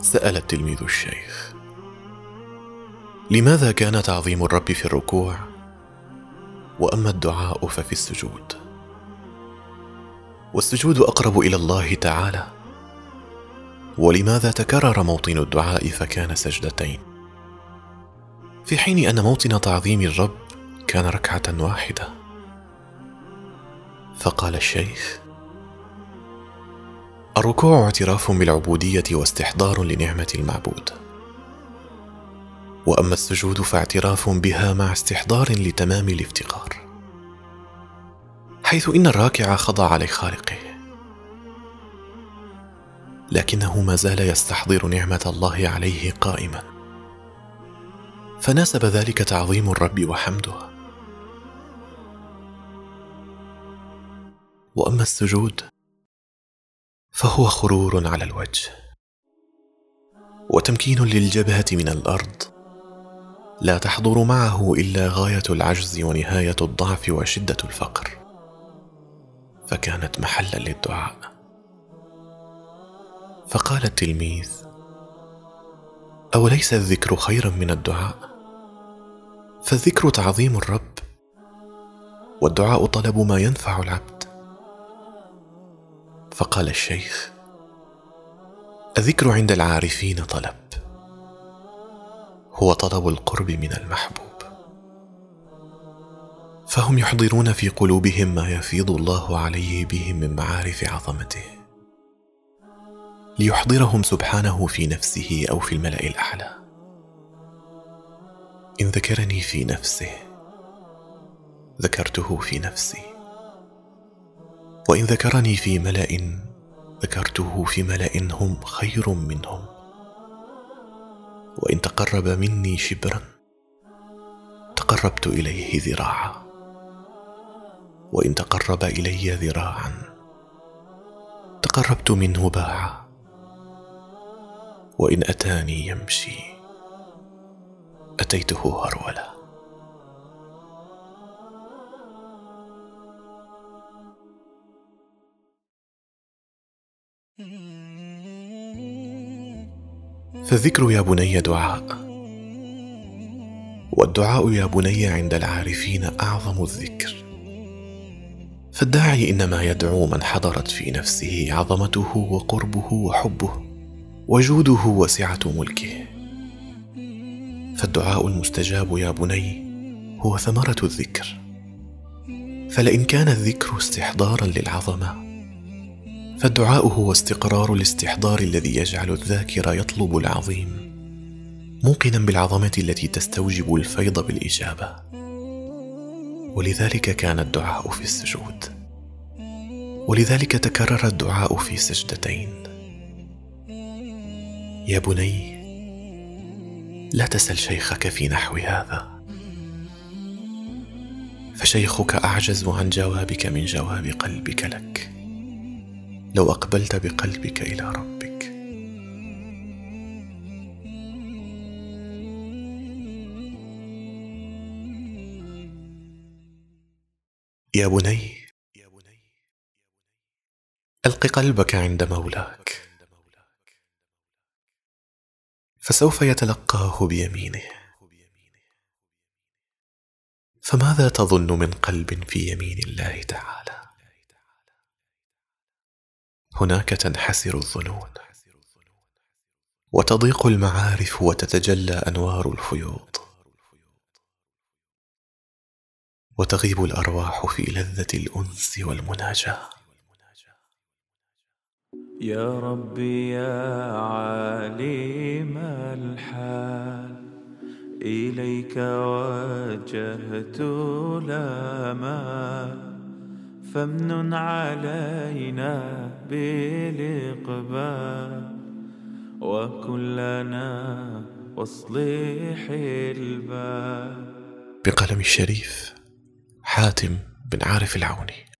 سأل التلميذ الشيخ. لماذا كان تعظيم الرب في الركوع؟ وأما الدعاء ففي السجود. والسجود أقرب إلى الله تعالى. ولماذا تكرر موطن الدعاء فكان سجدتين؟ في حين أن موطن تعظيم الرب كان ركعة واحدة. فقال الشيخ الركوع اعتراف بالعبودية واستحضار لنعمة المعبود. وأما السجود فاعتراف بها مع استحضار لتمام الافتقار. حيث إن الراكع خضع لخالقه لكنه ما زال يستحضر نعمة الله عليه قائما. فناسب ذلك تعظيم الرب وحمده. وأما السجود فهو خرور على الوجه. وتمكين للجبهة من الأرض. لا تحضر معه إلا غاية العجز ونهاية الضعف وشدة الفقر. فكانت محلا للدعاء. فقال التلميذ أوليس الذكر خيرا من الدعاء؟ فالذكر تعظيم الرب. والدعاء طلب ما ينفع العبد. فقال الشيخ الذكر عند العارفين طلب هو طلب القرب من المحبوب. فهم يحضرون في قلوبهم ما يفيض الله عليه بهم من معارف عظمته ليحضرهم سبحانه في نفسه أو في الملأ الأعلى. إن ذكرني في نفسه ذكرته في نفسي. وإن ذكرني في ملأ ذكرته في ملأ هم خير منهم. وإن تقرب مني شبرا تقربت إليه ذراعا. وإن تقرب إلي ذراعا تقربت منه باعا. وإن أتاني يمشي أتيته هرولا فالذكر يا بني دعاء. والدعاء يا بني عند العارفين أعظم الذكر. فالداعي إنما يدعو من حضرت في نفسه عظمته وقربه وحبه وجوده وسعة ملكه. فالدعاء المستجاب يا بني هو ثمرة الذكر. فلئن كان الذكر استحضارا للعظمة فالدعاء هو استقرار الاستحضار الذي يجعل الذاكر يطلب العظيم موقنا بالعظمة التي تستوجب الفيض بالإجابة. ولذلك كان الدعاء في السجود. ولذلك تكرر الدعاء في سجدتين. يا بني لا تسل شيخك في نحو هذا. فشيخك أعجز عن جوابك من جواب قلبك لك. لو أقبلت بقلبك إلى ربك. يا بني ألق قلبك عند مولاك. فسوف يتلقاه بيمينه. فماذا تظن من قلب في يمين الله تعالى؟ هناك تنحسر الظنون وتضيق المعارف وتتجلى أنوار الفيوض وتغيب الأرواح في لذة الأنس والمناجاة. يا ربي يا عالم الحال إليك وجهت الآمال فامنن علينا بالإقبال. وكلنا واصلح البال. بقلم الشريف حاتم بن عارف العوني.